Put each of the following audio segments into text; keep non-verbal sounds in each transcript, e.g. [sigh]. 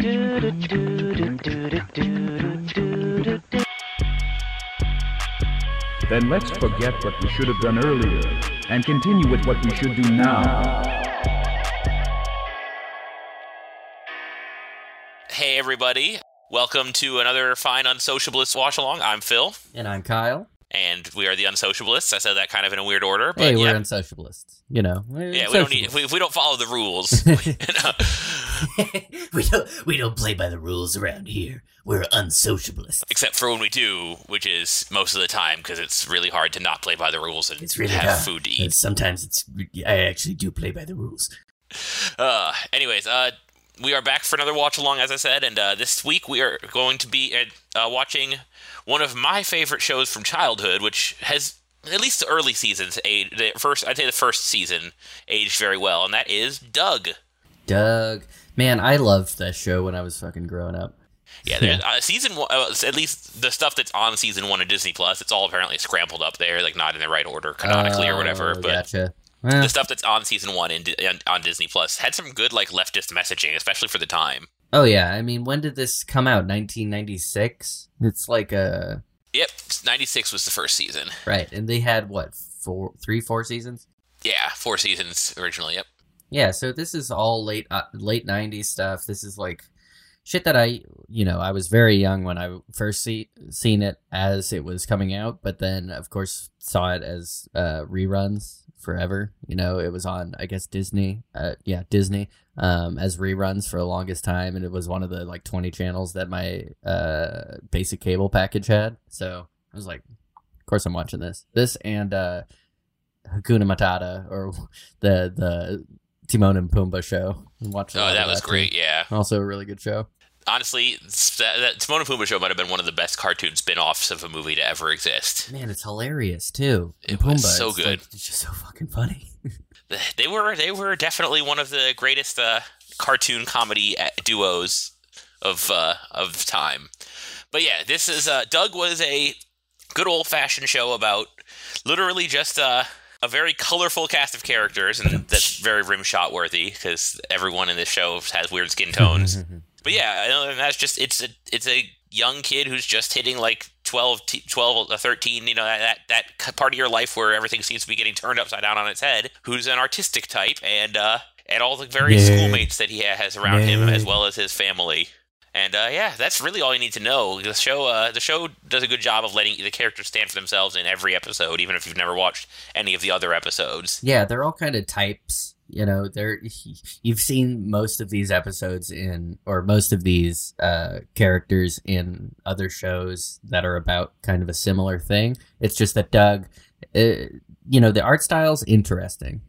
Then let's forget what we should have done earlier and continue with what we should do now. Hey, everybody. Welcome to another fine Unsociablists watch along. I'm Phil, And I'm Kyle. And we are the Unsociablists. I said that kind of in a weird order, but Hey, we're unsocialists. You know. yeah, we don't need if we, if we don't follow the rules. [laughs] [laughs] we don't we don't play by the rules around here. We're unsociablists. except for when we do, which is most of the time, because it's really hard to not play by the rules and It's really have hard. food to eat. sometimes it's I actually do play by the rules. Uh, anyways, uh, we are back for another watch along, as I said, and uh, this week we are going to be uh, watching one of my favorite shows from childhood, which has at least the early seasons aged. The first, I'd say the first season aged very well, and that is Doug. Doug. Man, I loved that show when I was fucking growing up. Yeah, there's [laughs] Uh, season one, uh, at least the stuff that's on season one of Disney Plus, it's all apparently scrambled up there, like not in the right order canonically or whatever. Oh, But Gotcha. Well, the stuff that's on season one in, on- on Disney Plus had some good like leftist messaging, especially for the time. oh, yeah. I mean, when did this come out? 1996? It's like a. Yep, ninety six was the first season. Right. And they had, what, four, three, four seasons? Yeah, four seasons originally. Yep. Yeah, so this is all late uh, late 90s stuff. This is like shit that I, you know, I was very young when I first see, seen it as it was coming out, but then of course saw it as uh reruns forever. You know, it was on I guess Disney. Uh yeah, Disney um as reruns for the longest time and it was one of the like 20 channels that my uh basic cable package had. So, I was like of course I'm watching this. This and uh Hakuna Matata or [laughs] the the Timon and Pumbaa show. and Watch Oh, that was great. Yeah. Also a really good show. Honestly, that, that Timon and Pumbaa show might have been one of the best cartoon spin-offs of a movie to ever exist. Man, it's hilarious too. And It was so it's good. like- it's just so fucking funny. [laughs] They were they were definitely one of the greatest uh, cartoon comedy uh, duos of uh, of time. But yeah, this is uh, Doug was a good old fashioned show about literally just uh, a very colorful cast of characters, and [laughs] that's very rim shot worthy because everyone in this show has weird skin tones. [laughs] But yeah, and that's just it's a it's a young kid who's just hitting like 12, 12 uh, 13, you know, that, that part of your life where everything seems to be getting turned upside down on its head, who's an artistic type and uh and all the various Nerd. schoolmates that he has around him as well as his family. And uh, yeah, that's really all you need to know. The show, uh, the show does a good job of letting the characters stand for themselves in every episode, even if you've never watched any of the other episodes. yeah, they're all kind of types. You know, they're [laughs] you've seen most of these episodes in or most of these uh, characters in other shows that are about kind of a similar thing. It's just that Doug, uh, you know, the art style's interesting.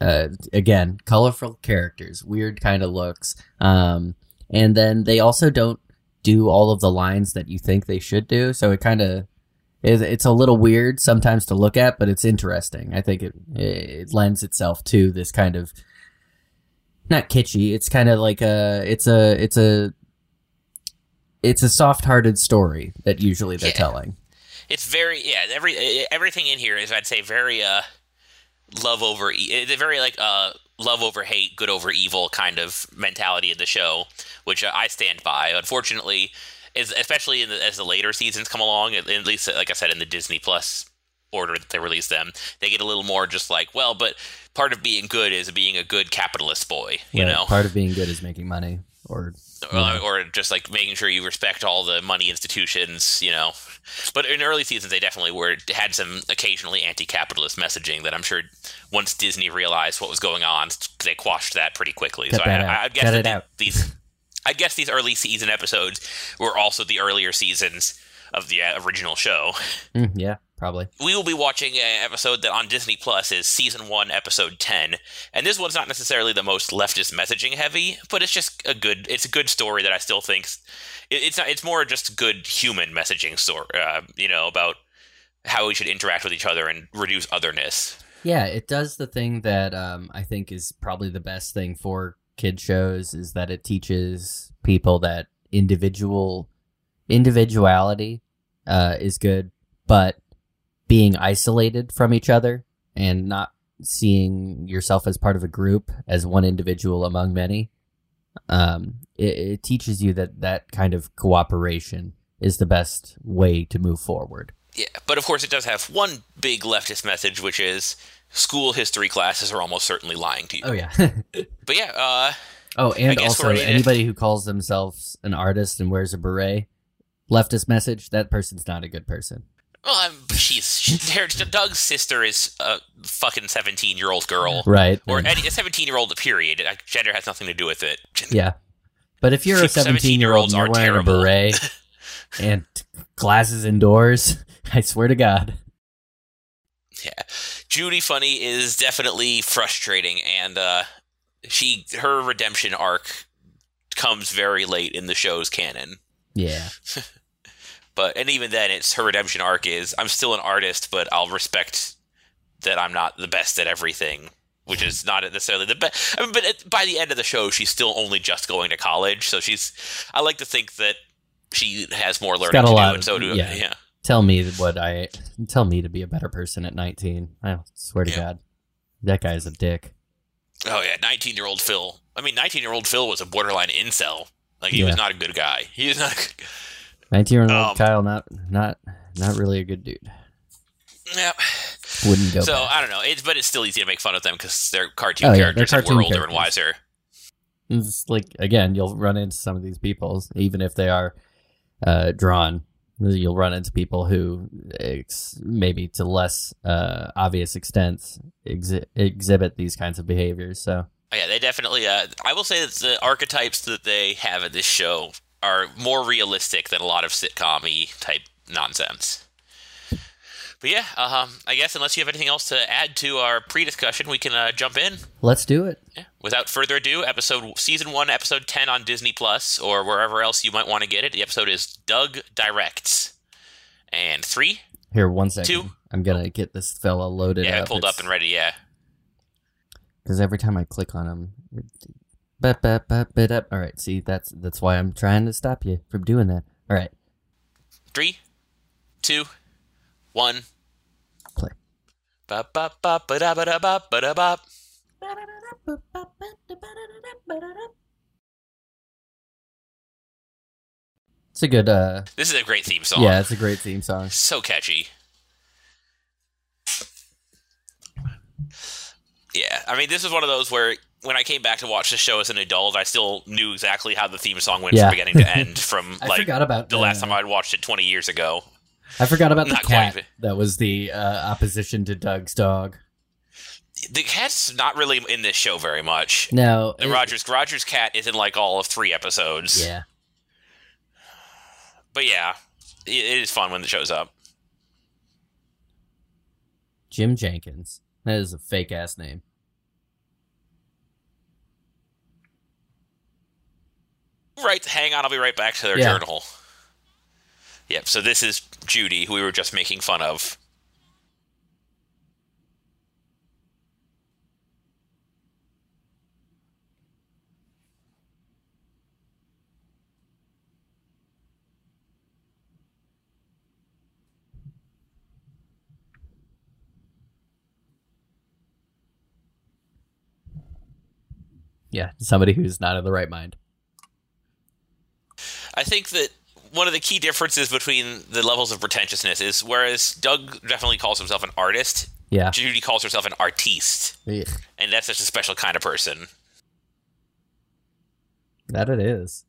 Uh, again, colorful characters, weird kind of looks. Um, and then they also don't do all of the lines that you think they should do. So it kind of it, it's a little weird sometimes to look at, but it's interesting. I think it it lends itself to this kind of not kitschy. It's kind of like a it's a it's a it's a soft-hearted story that usually they're Yeah. telling. It's very yeah. Every everything in here is I'd say very uh love over e- it's very like uh love over hate, good over evil kind of mentality of the show, which I stand by. Unfortunately, is especially in the, as the later seasons come along, at, at least like I said in the Disney Plus order that they release them, they get a little more just like well, but part of being good is being a good capitalist boy, you Right? know. part of being good is making money, or or, or just like making sure you respect all the money institutions, you know. But in early seasons, they definitely were had some occasionally anti-capitalist messaging that I'm sure once Disney realized what was going on, they quashed that pretty quickly. Cut so I, I guess Cut that it the- these, I guess these early season episodes were also the earlier seasons of the uh, original show. Mm, yeah, probably. We will be watching an episode that on Disney Plus is season one, episode ten, and this one's not necessarily the most leftist messaging heavy, but it's just a good. It's a good story that I still think it- it's not. It's more just good human messaging story. Uh, you know about how we should interact with each other and reduce otherness. Yeah, it does the thing that um, I think is probably the best thing for kid shows is that it teaches people that individual individuality uh, is good, but being isolated from each other and not seeing yourself as part of a group as one individual among many um, it, it teaches you that that kind of cooperation is the best way to move forward. Yeah, but of course it does have one big leftist message, which is school history classes are almost certainly lying to you. Oh yeah. [laughs] But yeah, uh, oh, and also we're ready to- anybody who calls themselves an artist and wears a beret, leftist message. That person's not a good person. well, I'm, she's [laughs] Doug's sister is a fucking seventeen-year-old girl, Right. or any, a seventeen-year-old. Period. Gender has nothing to do with it. [laughs] yeah. But if you're a [laughs] 17 year old and you're wearing terrible. a beret and classes indoors, I swear to God. Yeah, Judy Funnie is definitely frustrating, and uh, she her redemption arc comes very late in the show's canon. Yeah. But and even then, it's her redemption arc is I'm still an artist, but I'll respect that I'm not the best at everything, which is not necessarily the best. I mean, but at, by the end of the show, she's still only just going to college, so she's. I like to think that she has more learning to do, and so do yeah. yeah. Tell me what I tell me to be a better person at 19. I swear to Yeah. God, that guy's a dick. Oh yeah, nineteen year old Phil. I mean, nineteen year old Phil was a borderline incel. Like he was not a good guy. He was not. A good, 19 year old Um, Kyle, not not not really a good dude. yeah. Wouldn't go. So back. I don't know. It's but it's still easy to make fun of them because they're cartoon Oh, yeah, they're characters and cartoon we're older and wiser. It's like again, you'll run into some of these people, even if they are uh, drawn. You'll run into people who, ex- maybe to less uh, obvious extents, exhi- exhibit these kinds of behaviors. So Oh, Yeah, they definitely. Uh, I will say that the archetypes that they have in this show are more realistic than a lot of sitcom-y type nonsense. But yeah, um, I guess unless you have anything else to add to our pre-discussion, we can uh, jump in. let's do it. Yeah. Without further ado, episode season one, episode ten on Disney Plus or wherever else you might want to get it. The episode is Doug directs, and three. Here, one second. Two. I'm gonna get this fella loaded Yeah, up. pulled up and ready. Yeah. because every time I click on him, it, but but but but up. All right, see that's that's why I'm trying to stop you from doing that. All right, Three, two, one. play. Ba ba ba ba da ba da ba ba da ba. It's a good. uh This is a great theme song. Yeah, it's a great theme song. So catchy. Yeah, I mean, this is one of those where when I came back to watch the show as an adult, I still knew exactly how the theme song went Yeah. from beginning to end [laughs] from I like forgot about the last time I'd watched it 20 years ago. I forgot about the cat quite. that was the uh, opposition to Doug's dog. The cat's not really in this show very much. No, The it- Rogers Rogers cat is in like all of three episodes. Yeah, But yeah, it, it is fun when it shows up. Jim Jenkins. That is a fake ass name. [laughs] Right, hang on, I'll be right back to their Yeah. journal. Yep, so this is Judy, who we were just making fun of. Yeah, somebody who's not in the right mind. I think that one of the key differences between the levels of pretentiousness is whereas Doug definitely calls himself an artist, Yeah. Judy calls herself an artiste, Ugh, and that's such a special kind of person. that it is.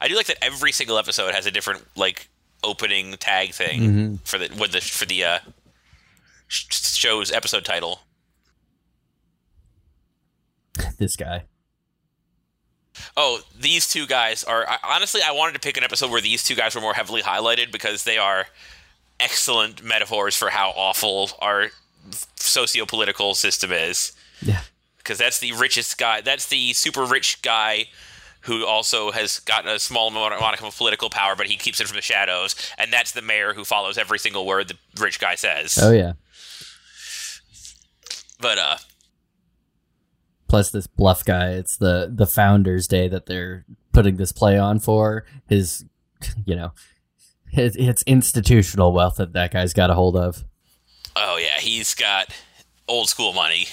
I do like that every single episode has a different like opening tag thing Mhm. for the with the for the uh, sh- show's episode title. This guy. Oh, these two guys are I, honestly. I wanted to pick an episode where these two guys were more heavily highlighted because they are excellent metaphors for how awful our socio-political system is. Yeah. Because that's the richest guy. That's the super rich guy who also has gotten a small modicum of political power, but he keeps it from the shadows. And that's the mayor who follows every single word the rich guy says. Oh yeah. But uh, Plus this Bluff guy. It's the the Founders Day that they're putting this play on for. His, you know, his, it's institutional wealth that that guy's got a hold of. oh yeah, he's got old school money.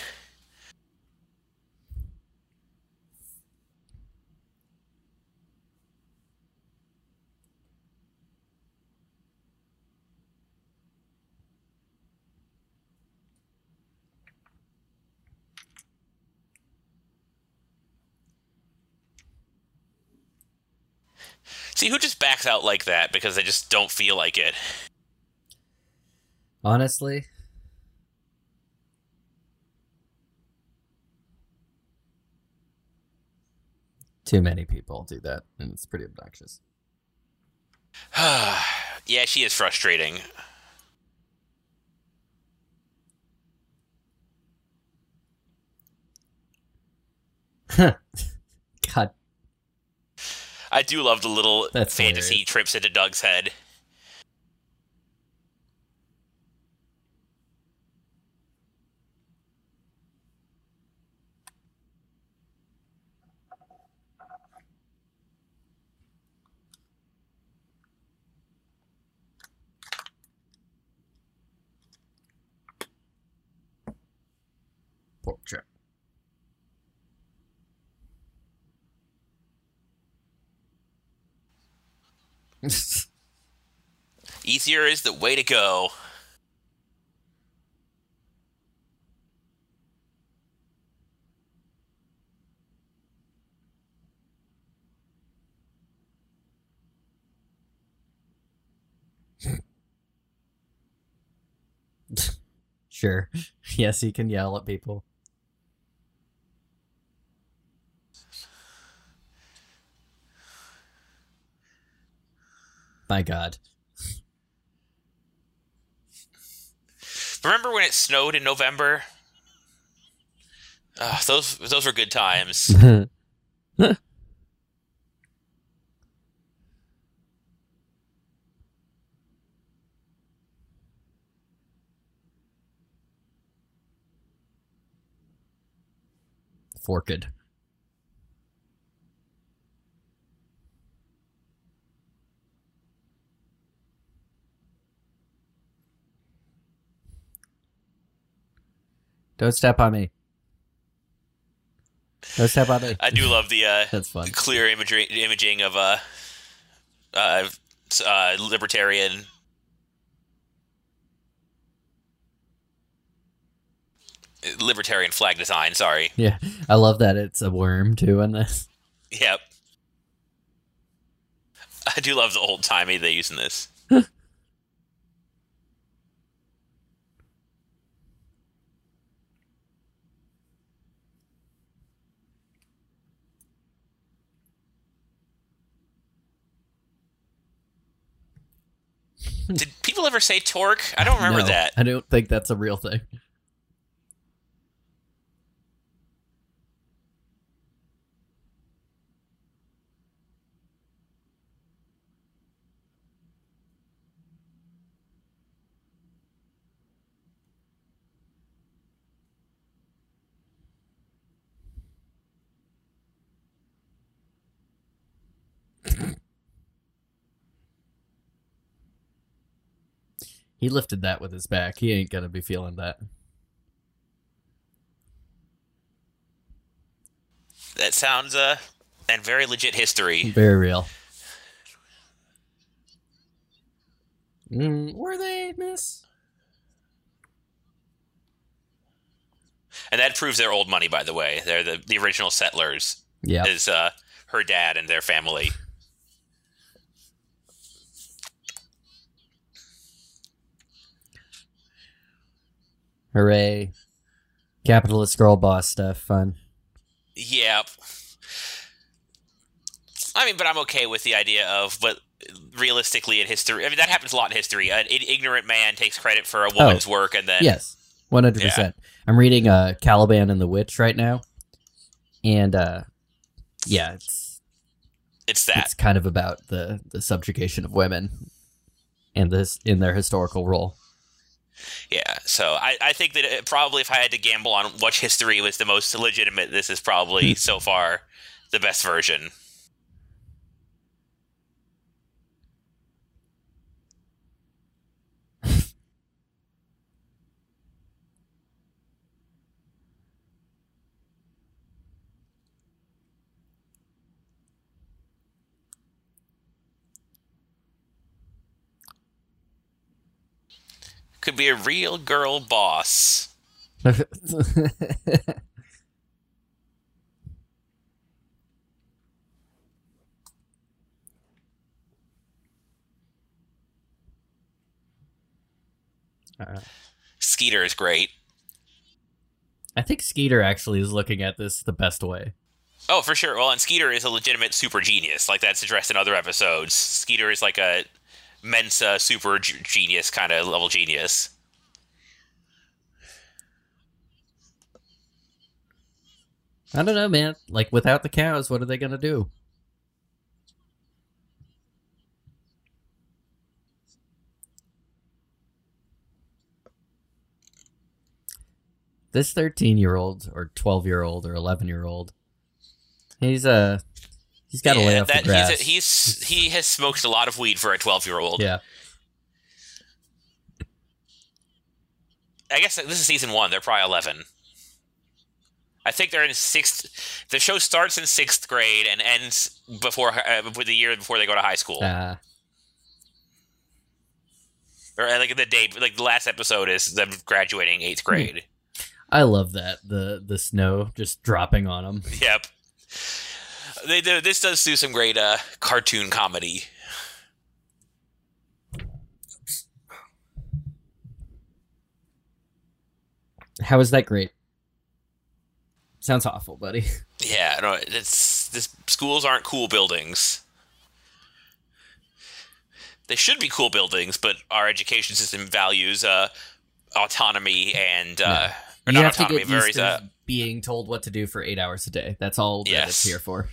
See who just backs out like that because they just don't feel like it. Honestly, too many people do that, and it's pretty obnoxious. [sighs] yeah, she is frustrating. [laughs] I do love the little That's fantasy hilarious. trips into Doug's head. [laughs] Easier is the way to go. [laughs] sure. [laughs] Yes, he can yell at people. My God. Remember when it snowed in November? Ugh, those those were good times. [laughs] Forked. Don't step on me. Don't step on me. I do love the uh, That's fun. clear imagery, imaging of uh, uh, uh, libertarian. Libertarian flag design. Sorry. Yeah, I love that it's a worm too in this. Yep. I do love the old timey they use in this. [laughs] Did people ever say torque? I don't remember No, that. I don't think that's a real thing. He lifted that with his back. He ain't gonna be feeling that. That sounds uh and very legit history. Very real. Mm, were they, miss? And that proves they're old money, by the way. They're the, the original settlers. Yeah. Is uh, her dad and their family. Hooray. Capitalist girl boss stuff. Fun. Yep. I mean, but I'm okay with the idea of, but realistically in history, I mean, that happens a lot in history. An ignorant man takes credit for a woman's work and then. Yes. 100%. I'm reading uh, Caliban and the Witch right now. And uh, yeah, it's, It's that. it's kind of about the, the subjugation of women and this in their historical role. Yeah. So I, I think that it, probably if I had to gamble on which history was the most legitimate, this is probably hmm. so far the best version. could be a real girl boss. [laughs] Uh, Skeeter is great. I think Skeeter actually is looking at this the best way. Oh, for sure. Well, and Skeeter is a legitimate super genius. Like that's addressed in other episodes. Skeeter is like a Mensa super g- genius kind of level genius. I don't know, man. Like without the cows, what are they gonna do? This thirteen-year-old, or twelve-year-old, or eleven-year-old, he's uh he's got to lay off the grass. He's, a, he's he has smoked a lot of weed for a twelve year old. yeah, I guess this is season one. They're probably eleven. I think they're in sixth. The show starts in sixth grade and ends before uh, with the year before they go to high school. uh, or like the day, like the last episode is them graduating eighth grade. [laughs] I love that the the snow just dropping on them. Yep. They do, this does do some great uh, cartoon comedy. How is that great? Sounds awful, buddy. Yeah, no, it's this schools aren't cool buildings. They should be cool buildings, but our education system values uh, autonomy and uh, or you not have to get very used to uh, being told what to do for eight hours a day. That's all that it's here for.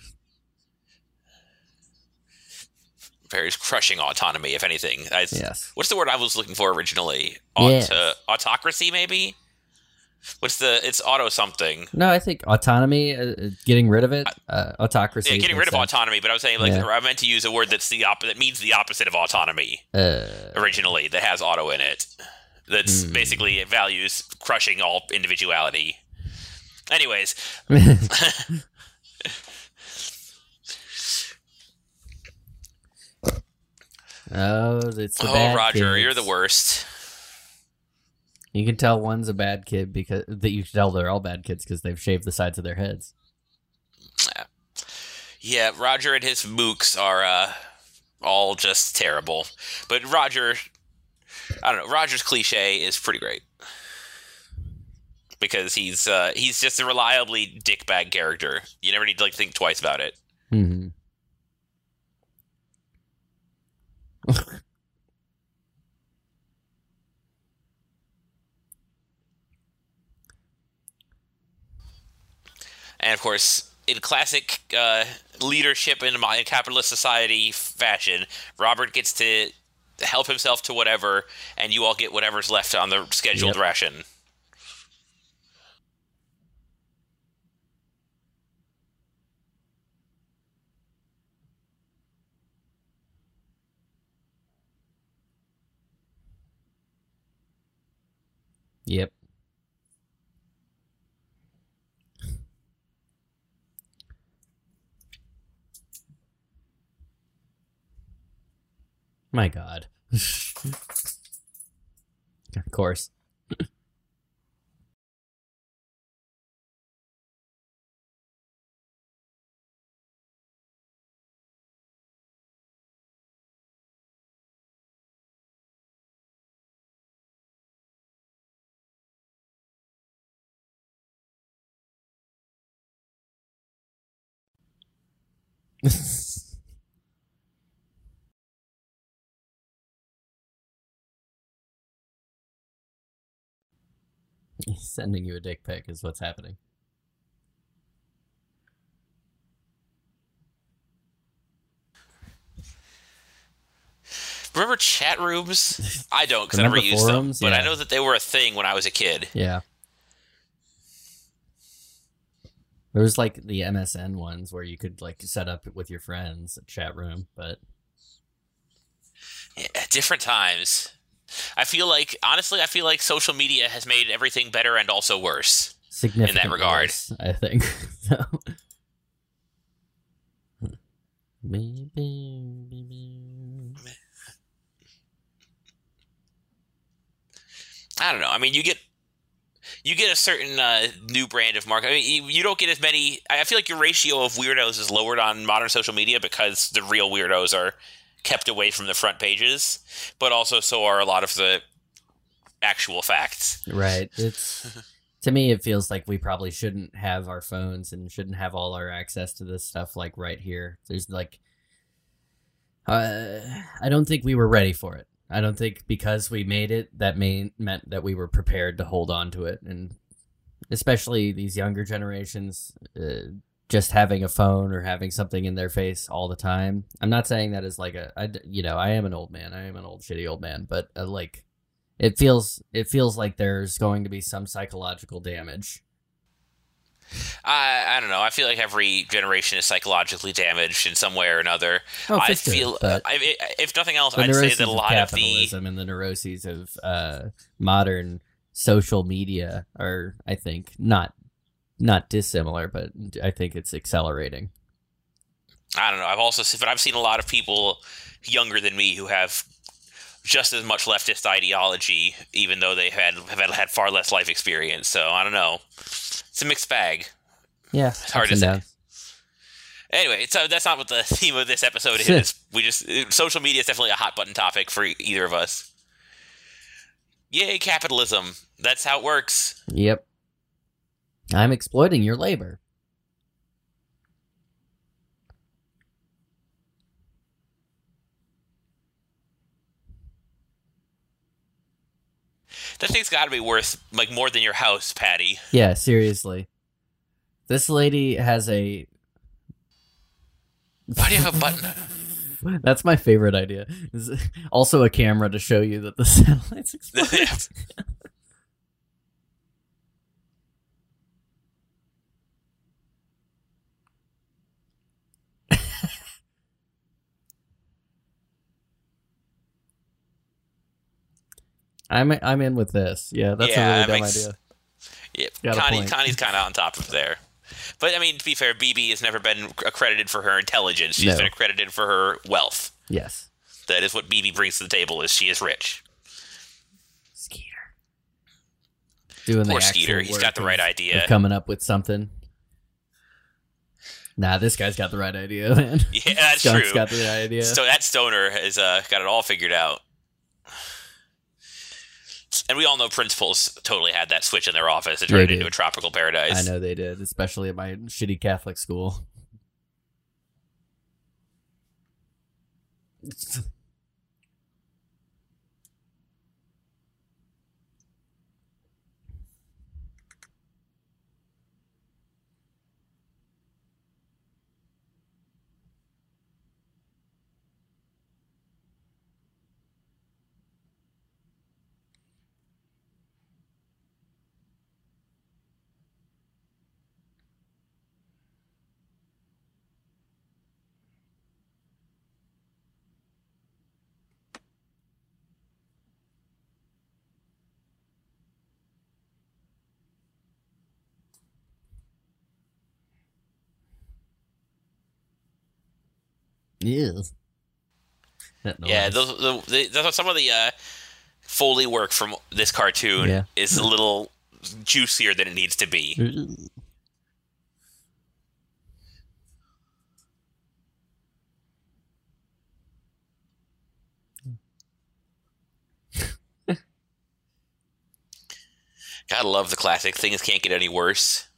Crushing autonomy, if anything. I, Yes. What's the word I was looking for originally? Yes. Auto, autocracy, maybe. What's the? It's auto something. No, I think autonomy, uh, uh, getting rid of it, uh, autocracy. Yeah, getting rid of autonomy, but I was saying like Yeah. I meant to use a word that's the opposite. That means the opposite of autonomy Uh, originally. That has auto in it. That's Hmm. basically it values crushing all individuality. Anyways, [laughs] [laughs] oh, it's the oh Roger, kids. you're the worst. You can tell one's a bad kid because that you can tell they're all bad kids because they've shaved the sides of their heads. Yeah, Roger and his mooks are uh, all just terrible. But Roger, I don't know. Roger's cliche is pretty great because he's uh, he's just a reliably dickbag character. You never need to like think twice about it. hmm [laughs] And of course, in classic uh, leadership in my capitalist society fashion, Robert gets to help himself to whatever, and you all get whatever's left on the scheduled Yep. ration. Yep. My God. [laughs] of course. [laughs] He's [laughs] sending you a dick pic is what's happening. Remember chat rooms? [laughs] I don't because I never used forums? them, but I know that they were a thing when I was a kid. Yeah. There was like the MSN ones where you could like set up with your friends a chat room, but Yeah, different times. I feel like honestly, I feel like social media has made everything better and also worse. significant in that regard. worse, I think. [laughs] so. I don't know. I mean, you get you get a certain uh, new brand of market. I mean, you, you don't get as many. I I feel like your ratio of weirdos is lowered on modern social media because the real weirdos are kept away from the front pages, but also so are a lot of the actual facts. Right. It's to me it feels like we probably shouldn't have our phones and shouldn't have all our access to this stuff like right here. There's like uh, I don't think we were ready for it. I don't think because we made it that may, meant that we were prepared to hold on to it and especially these younger generations uh, just having a phone or having something in their face all the time. I'm not saying that is like a I, you know, I am an old man. I am an old shitty old man, but uh, like it feels it feels like there's going to be some psychological damage. I I don't know. I feel like every generation is psychologically damaged in some way or another. Oh, I feel, I, if nothing else, I'd say that a of lot of the capitalism and the neuroses of uh, modern social media are, I think, not not dissimilar, but I think it's accelerating. I don't know. I've also seen, but I've seen a lot of people younger than me who have just as much leftist ideology, even though they had have had, had far less life experience. So I don't know. It's a mixed bag. Yeah, It's hard to say. downs. Anyway, so that's not what the [laughs] theme of this episode is. we just uh, social media is definitely a hot button topic for e- either of us. Yay, capitalism! That's how it works. Yep. I'm exploiting your labor. That thing's got to be worth like more than your house, Patti. Yeah, seriously. This lady has a. Why do you have a button? [laughs] That's my favorite idea. Is also a camera to show you that the [laughs] satellites [laughs] explode. I'm I'm in with this. Yeah, that's Yeah, a really that dumb makes- idea. Yeah, Got a Connie, point. Connie's kind of on top of there. But I mean, to be fair, Beebe has never been accredited for her intelligence. She's No. been accredited for her wealth. Yes. That is what Beebe brings to the table. Is she is rich? Skeeter. Doing Poor the actual Skeeter. He's got the right of idea. coming up with something. Nah, this guy's got the right idea, [laughs] man. Yeah, that's Skunk's true. got the right idea. So that stoner has uh, got it all figured out. And we all know principals totally had that switch in their office to turn it into a tropical paradise. I know they did, especially at my shitty Catholic school. [laughs] That Yeah, those, the, the, those- some of the uh, Foley work from this cartoon Yeah. is a little juicier than it needs to be. [laughs] Gotta love the classic. Things can't get any worse.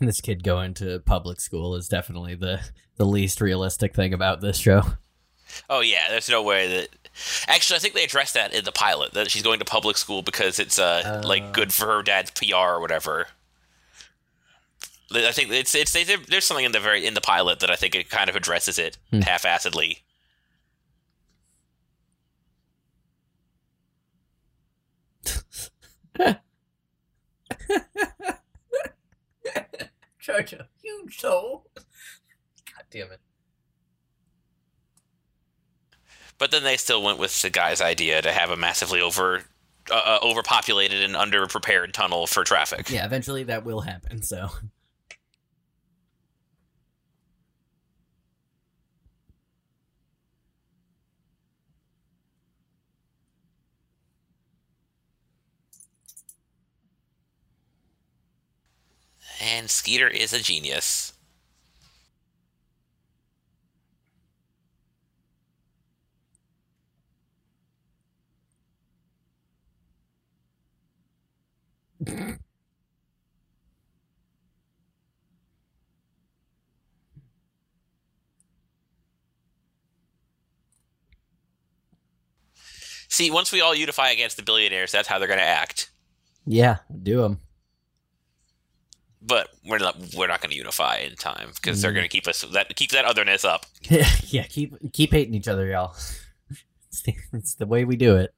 This kid going to public school is definitely the the least realistic thing about this show. Oh yeah, there's no way that. Actually, I think they addressed that in the pilot that she's going to public school because it's uh Oh. like good for her dad's PR or whatever. I think it's it's there's something in the very in the pilot that I think it kind of addresses it Hmm. half-assedly. Such a huge soul. God damn it. But then they still went with the guy's idea to have a massively over uh, uh, overpopulated and underprepared tunnel for traffic. Yeah, eventually that will happen. So And Skeeter is a genius. See, once we all unify against the billionaires, that's how they're going to act. yeah, do them. But we're not we're not going to unify in time because they're Mm. going to keep us that keep that otherness up. [laughs] yeah, keep keep hating each other, y'all. [laughs] It's the, it's the way we do it.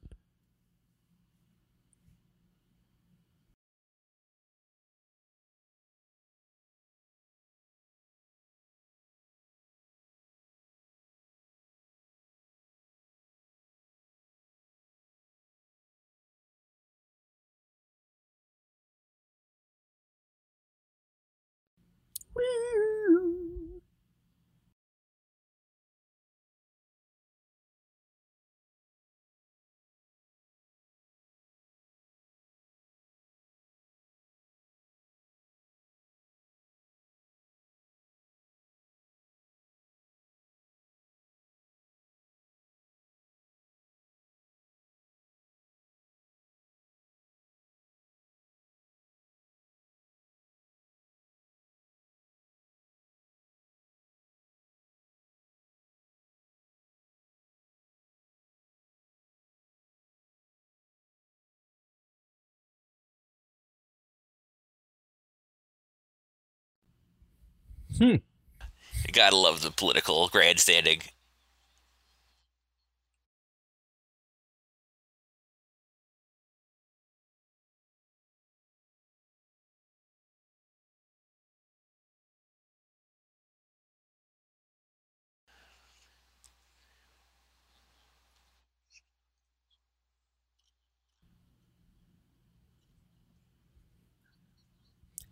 Hmm. You gotta love the political grandstanding.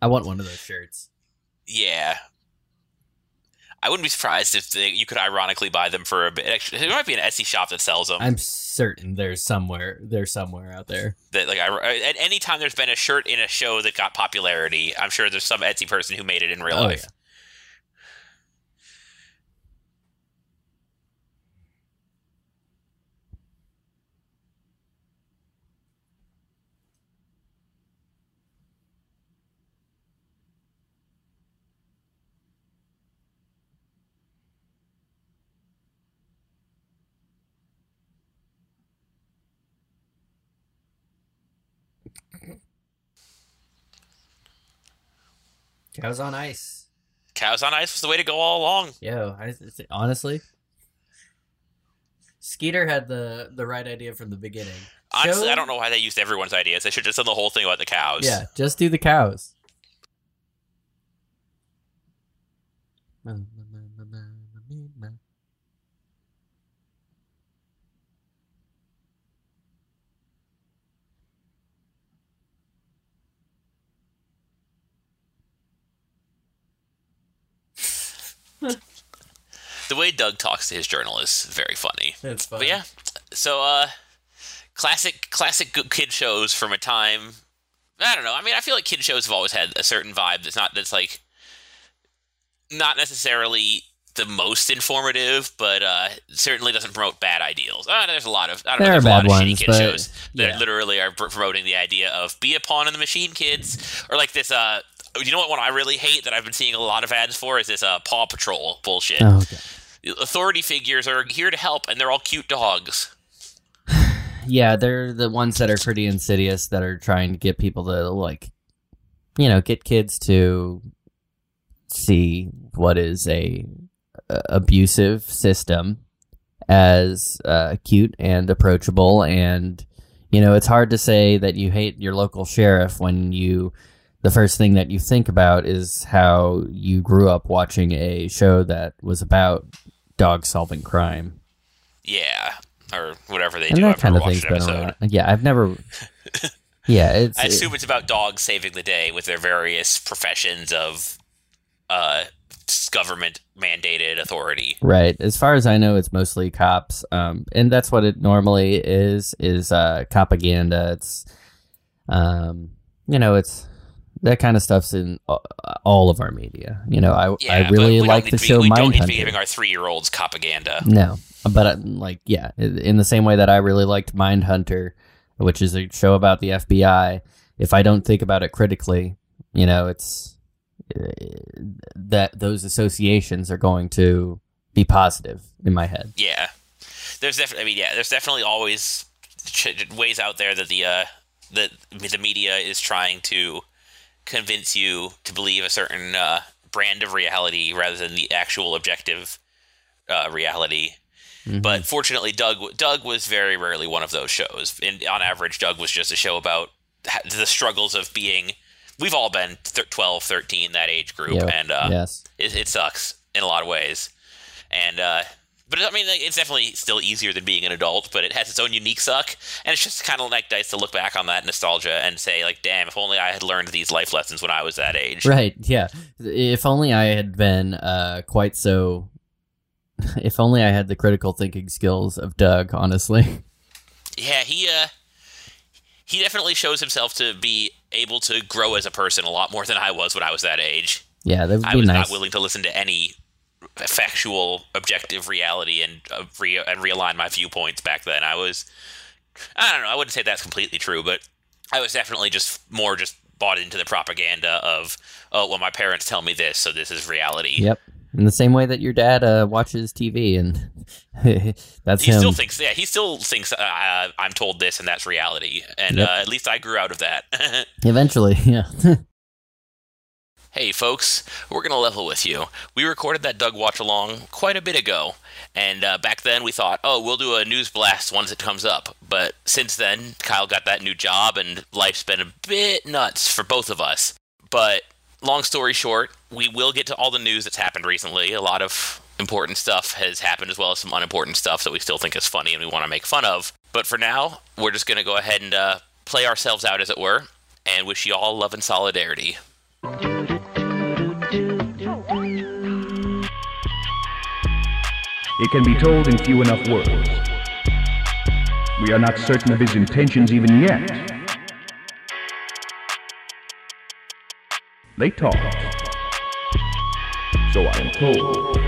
I want one of those shirts. Yeah. I wouldn't be surprised if they, you could ironically buy them for a bit. Actually, there might be an Etsy shop that sells them. I'm certain there's somewhere there's somewhere out there. that like I, at any time there's been a shirt in a show that got popularity, I'm sure there's some Etsy person who made it in real Oh, life. Cows on ice. Cows on ice was the way to go all along. Yo, I, honestly, Skeeter had the the right idea from the beginning. Honestly, Show- I don't know why they used everyone's ideas. They should just done the whole thing about the cows. Yeah, just do the cows. Hmm. The way Doug talks to his journal is very funny. That's fun. But yeah, so uh, classic classic good kid shows from a time. I don't know. I mean, I feel like kid shows have always had a certain vibe that's not that's like not necessarily the most informative, but uh, certainly doesn't promote bad ideals. Uh, there's a lot of I don't There know. are There's a lot bad of shitty ones, kid but- shows that yeah. literally are promoting the idea of be a pawn in the machine, kids, or like this. Uh, you know what one I really hate that I've been seeing a lot of ads for is this uh, Paw Patrol bullshit. Oh, okay. Authority figures are here to help, and they're all cute dogs. [sighs] Yeah, they're the ones that are pretty insidious that are trying to get people to like, you know, get kids to see what is a, a abusive system as uh, cute and approachable, and you know, it's hard to say that you hate your local sheriff when you. The first thing that you think about is how you grew up watching a show that was about dogs solving crime. Yeah, or whatever they and do. that I've kind of thing's been around. Yeah, I've never. [laughs] Yeah, it's I assume it's about dogs saving the day with their various professions of uh, government mandated authority. Right. As far as I know, it's mostly cops, um, and that's what it normally is. Is uh, propaganda. It's, um, you know, it's that kind of stuff's in all of our media. You know, I Yeah, I really like the be- show We don't need to be giving our three year olds propaganda. No, but uh, like, yeah, in the same way that I really liked Mindhunter, which is a show about the FBI. If I don't think about it critically, you know, it's uh, that those associations are going to be positive in my head. Yeah, there's definitely. I mean, yeah, there's definitely always ch- ways out there that the uh, that the media is trying to convince you to believe a certain uh, brand of reality rather than the actual objective uh, reality. Mm-hmm. But fortunately, Doug Doug was very rarely one of those shows. And on average, Doug was just a show about the struggles of being. We've all been thir- 12, 13, that age group, Yeah, and uh, yes. it, it sucks in a lot of ways. And uh, but I mean, it's definitely still easier than being an adult, but it has its own unique suck, and it's just kind of like nice to look back on that nostalgia and say, like, damn, if only I had learned these life lessons when I was that age. Right, yeah. If only I had been uh, quite so. [laughs] If only I had the critical thinking skills of Doug, honestly. [laughs] Yeah, he uh, he definitely shows himself to be able to grow as a person a lot more than I was when I was that age. Yeah, that would I be was nice. not willing to listen to any factual, objective reality and uh, re- and realign my viewpoints back then. I was, I don't know, I wouldn't say that's completely true, but I was definitely just more just bought into the propaganda of, oh, well, my parents tell me this, so this is reality. Yep. In the same way that your dad uh, watches TV, and [laughs] that's He him. still thinks, yeah, he still thinks uh, I'm told this and that's reality, and Yep. uh, at least I grew out of that. [laughs] Eventually, [laughs] yeah. Hey, folks, we're going to level with you. We recorded that Doug Watch Along quite a bit ago, and uh, back then we thought, oh, we'll do a news blast once it comes up. But since then, Kyle got that new job, and life's been a bit nuts for both of us. But long story short, we will get to all the news that's happened recently. A lot of important stuff has happened, as well as some unimportant stuff that we still think is funny and we want to make fun of. But for now, we're just going to go ahead and uh, play ourselves out, as it were, and wish you all love and solidarity. It can be told in few enough words. We are not certain of his intentions even yet. They talked. So I am told.